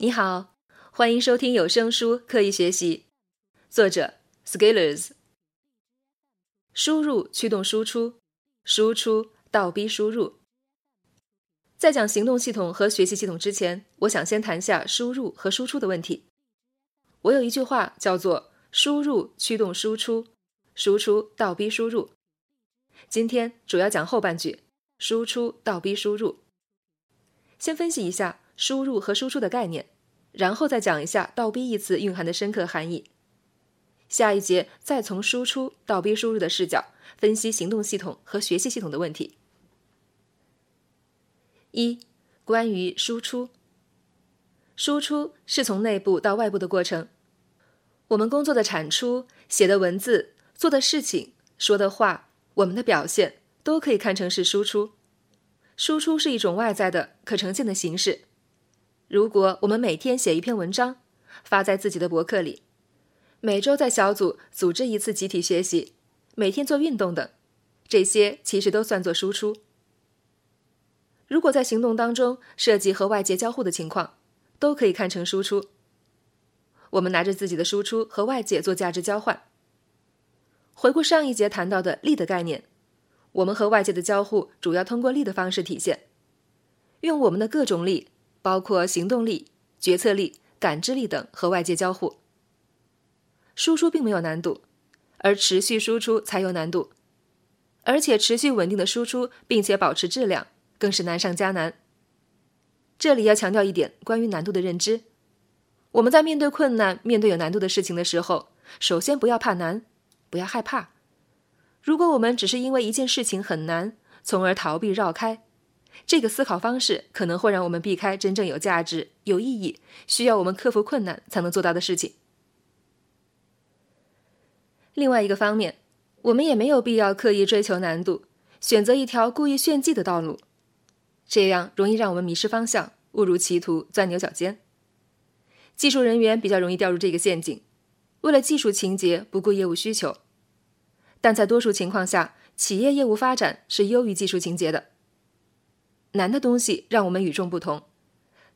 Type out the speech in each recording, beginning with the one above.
你好，欢迎收听有声书《刻意学习》，作者 Scalers。输入驱动输出，输出倒逼输入。在讲行动系统和学习系统之前，我想先谈下输入和输出的问题。我有一句话叫做“输入驱动输出，输出倒逼输入”。今天主要讲后半句，输出倒逼输入。先分析一下。输入和输出的概念，然后再讲一下“倒逼”一词蕴含的深刻含义。下一节再从输出倒逼输入的视角分析行动系统和学习系统的问题。一、关于输出，输出是从内部到外部的过程。我们工作的产出、写的文字、做的事情、说的话、我们的表现，都可以看成是输出。输出是一种外在的、可呈现的形式。如果我们每天写一篇文章，发在自己的博客里，每周在小组组织一次集体学习，每天做运动等，这些其实都算作输出。如果在行动当中涉及和外界交互的情况，都可以看成输出。我们拿着自己的输出和外界做价值交换。回顾上一节谈到的力的概念，我们和外界的交互主要通过力的方式体现，用我们的各种力。包括行动力、决策力、感知力等和外界交互。输出并没有难度，而持续输出才有难度，而且持续稳定的输出并且保持质量更是难上加难。这里要强调一点关于难度的认知：我们在面对困难、面对有难度的事情的时候，首先不要怕难，不要害怕。如果我们只是因为一件事情很难，从而逃避绕开。这个思考方式可能会让我们避开真正有价值、有意义、需要我们克服困难才能做到的事情。另外一个方面，我们也没有必要刻意追求难度，选择一条故意炫技的道路，这样容易让我们迷失方向、误入歧途、钻牛角尖。技术人员比较容易掉入这个陷阱，为了技术情节不顾业务需求，但在多数情况下，企业业务发展是优于技术情节的。难的东西让我们与众不同，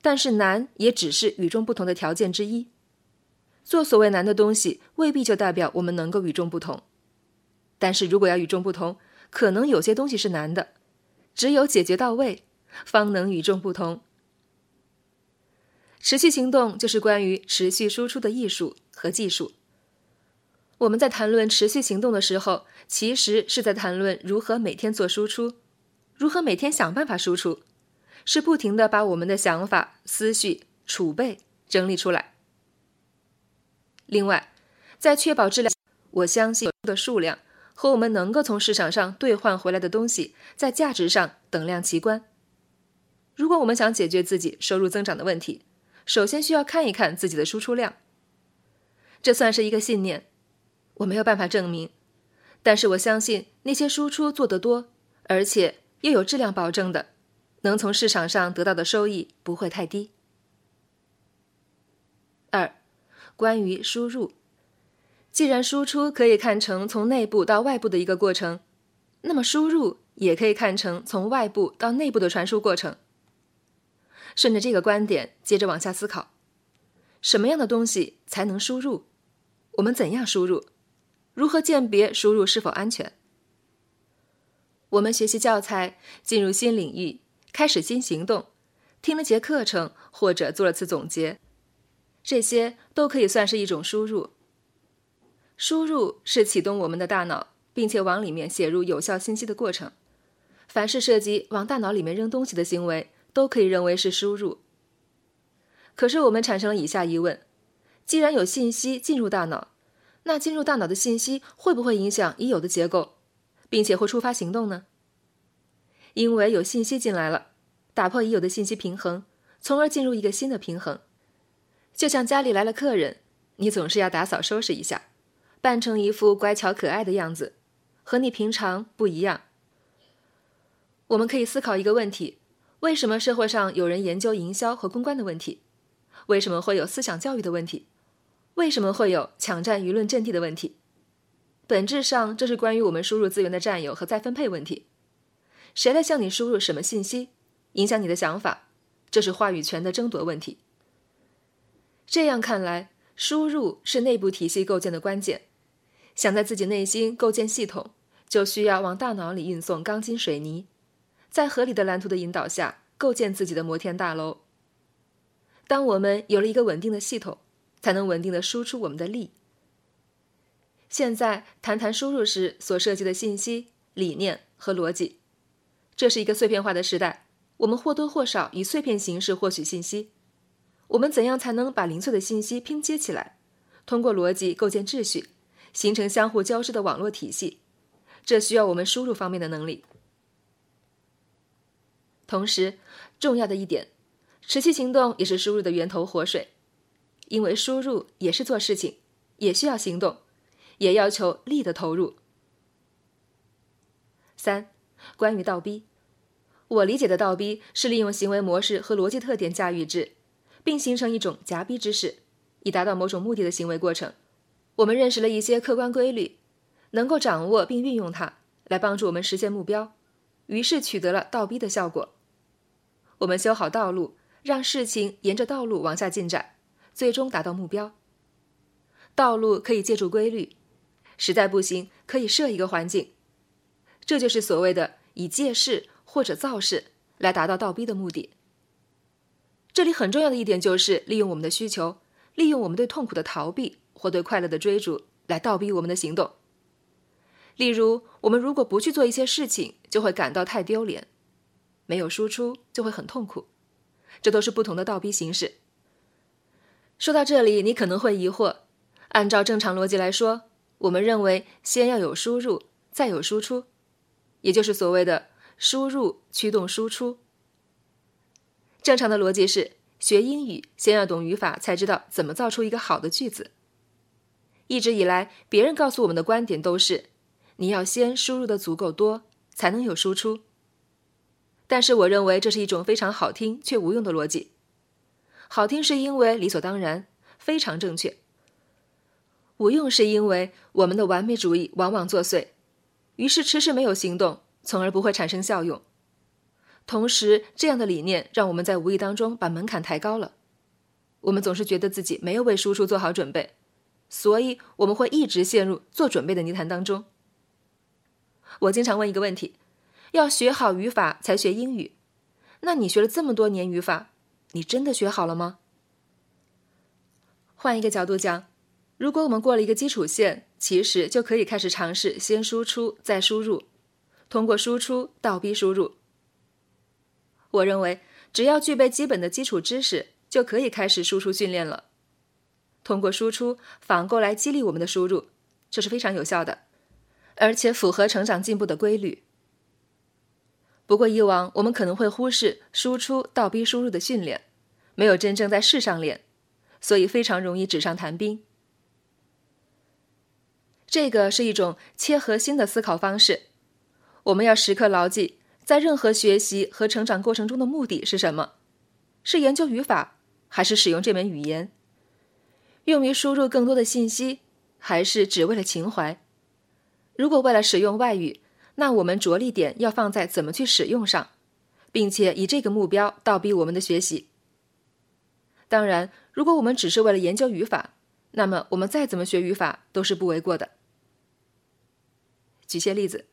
但是难也只是与众不同的条件之一。做所谓难的东西，未必就代表我们能够与众不同。但是如果要与众不同，可能有些东西是难的，只有解决到位，方能与众不同。持续行动就是关于持续输出的艺术和技术。我们在谈论持续行动的时候，其实是在谈论如何每天做输出。如何每天想办法输出，是不停的把我们的想法、思绪储备整理出来。另外，在确保质量，我相信的数量和我们能够从市场上兑换回来的东西在价值上等量齐观。如果我们想解决自己收入增长的问题，首先需要看一看自己的输出量。这算是一个信念，我没有办法证明，但是我相信那些输出做得多，而且。又有质量保证的，能从市场上得到的收益不会太低。二，关于输入，既然输出可以看成从内部到外部的一个过程，那么输入也可以看成从外部到内部的传输过程。顺着这个观点，接着往下思考：什么样的东西才能输入？我们怎样输入？如何鉴别输入是否安全？我们学习教材，进入新领域，开始新行动，听了节课程或者做了次总结，这些都可以算是一种输入。输入是启动我们的大脑，并且往里面写入有效信息的过程。凡是涉及往大脑里面扔东西的行为，都可以认为是输入。可是我们产生了以下疑问：既然有信息进入大脑，那进入大脑的信息会不会影响已有的结构？并且会触发行动呢？因为有信息进来了，打破已有的信息平衡，从而进入一个新的平衡。就像家里来了客人，你总是要打扫收拾一下，扮成一副乖巧可爱的样子，和你平常不一样。我们可以思考一个问题：为什么社会上有人研究营销和公关的问题？为什么会有思想教育的问题？为什么会有抢占舆论阵地的问题？本质上，这是关于我们输入资源的占有和再分配问题。谁来向你输入什么信息，影响你的想法，这是话语权的争夺问题。这样看来，输入是内部体系构建的关键。想在自己内心构建系统，就需要往大脑里运送钢筋水泥，在合理的蓝图的引导下，构建自己的摩天大楼。当我们有了一个稳定的系统，才能稳定的输出我们的力。现在谈谈输入时所涉及的信息、理念和逻辑。这是一个碎片化的时代，我们或多或少以碎片形式获取信息。我们怎样才能把零碎的信息拼接起来，通过逻辑构建秩序，形成相互交织的网络体系？这需要我们输入方面的能力。同时，重要的一点，持续行动也是输入的源头活水，因为输入也是做事情，也需要行动。也要求力的投入。三，关于倒逼，我理解的倒逼是利用行为模式和逻辑特点驾驭之，并形成一种夹逼之势，以达到某种目的的行为过程。我们认识了一些客观规律，能够掌握并运用它来帮助我们实现目标，于是取得了倒逼的效果。我们修好道路，让事情沿着道路往下进展，最终达到目标。道路可以借助规律。实在不行，可以设一个环境，这就是所谓的以借势或者造势来达到倒逼的目的。这里很重要的一点就是利用我们的需求，利用我们对痛苦的逃避或对快乐的追逐来倒逼我们的行动。例如，我们如果不去做一些事情，就会感到太丢脸；没有输出就会很痛苦。这都是不同的倒逼形式。说到这里，你可能会疑惑：按照正常逻辑来说。我们认为，先要有输入，再有输出，也就是所谓的输入驱动输出。正常的逻辑是，学英语先要懂语法，才知道怎么造出一个好的句子。一直以来，别人告诉我们的观点都是，你要先输入的足够多，才能有输出。但是，我认为这是一种非常好听却无用的逻辑。好听是因为理所当然，非常正确。无用是因为我们的完美主义往往作祟，于是迟迟没有行动，从而不会产生效用。同时，这样的理念让我们在无意当中把门槛抬高了。我们总是觉得自己没有为输出做好准备，所以我们会一直陷入做准备的泥潭当中。我经常问一个问题：要学好语法才学英语，那你学了这么多年语法，你真的学好了吗？换一个角度讲。如果我们过了一个基础线，其实就可以开始尝试先输出再输入，通过输出倒逼输入。我认为，只要具备基本的基础知识，就可以开始输出训练了。通过输出反过来激励我们的输入，这是非常有效的，而且符合成长进步的规律。不过以往我们可能会忽视输出倒逼输入的训练，没有真正在事上练，所以非常容易纸上谈兵。这个是一种切核心的思考方式。我们要时刻牢记，在任何学习和成长过程中的目的是什么？是研究语法，还是使用这门语言？用于输入更多的信息，还是只为了情怀？如果为了使用外语，那我们着力点要放在怎么去使用上，并且以这个目标倒逼我们的学习。当然，如果我们只是为了研究语法，那么我们再怎么学语法都是不为过的。举些例子，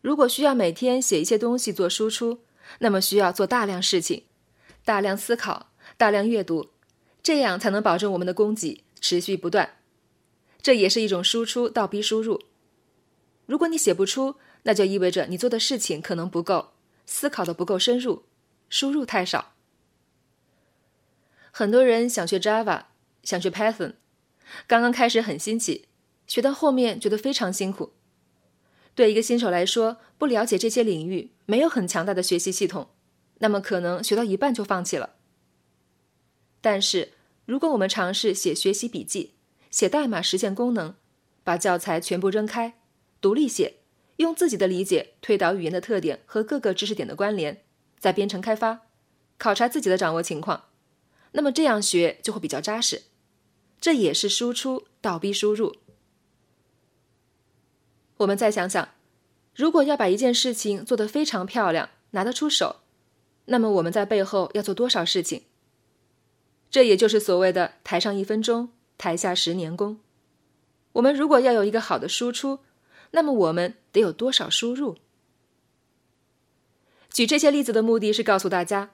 如果需要每天写一些东西做输出，那么需要做大量事情，大量思考，大量阅读，这样才能保证我们的供给持续不断。这也是一种输出倒逼输入。如果你写不出，那就意味着你做的事情可能不够，思考的不够深入，输入太少。很多人想学 Java，想学 Python，刚刚开始很新奇，学到后面觉得非常辛苦。对一个新手来说，不了解这些领域，没有很强大的学习系统，那么可能学到一半就放弃了。但是，如果我们尝试写学习笔记、写代码实现功能，把教材全部扔开，独立写，用自己的理解推导语言的特点和各个知识点的关联，再编程开发，考察自己的掌握情况，那么这样学就会比较扎实。这也是输出倒逼输入。我们再想想，如果要把一件事情做得非常漂亮，拿得出手，那么我们在背后要做多少事情？这也就是所谓的“台上一分钟，台下十年功”。我们如果要有一个好的输出，那么我们得有多少输入？举这些例子的目的是告诉大家，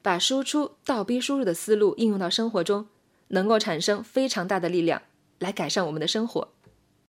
把输出倒逼输入的思路应用到生活中，能够产生非常大的力量，来改善我们的生活。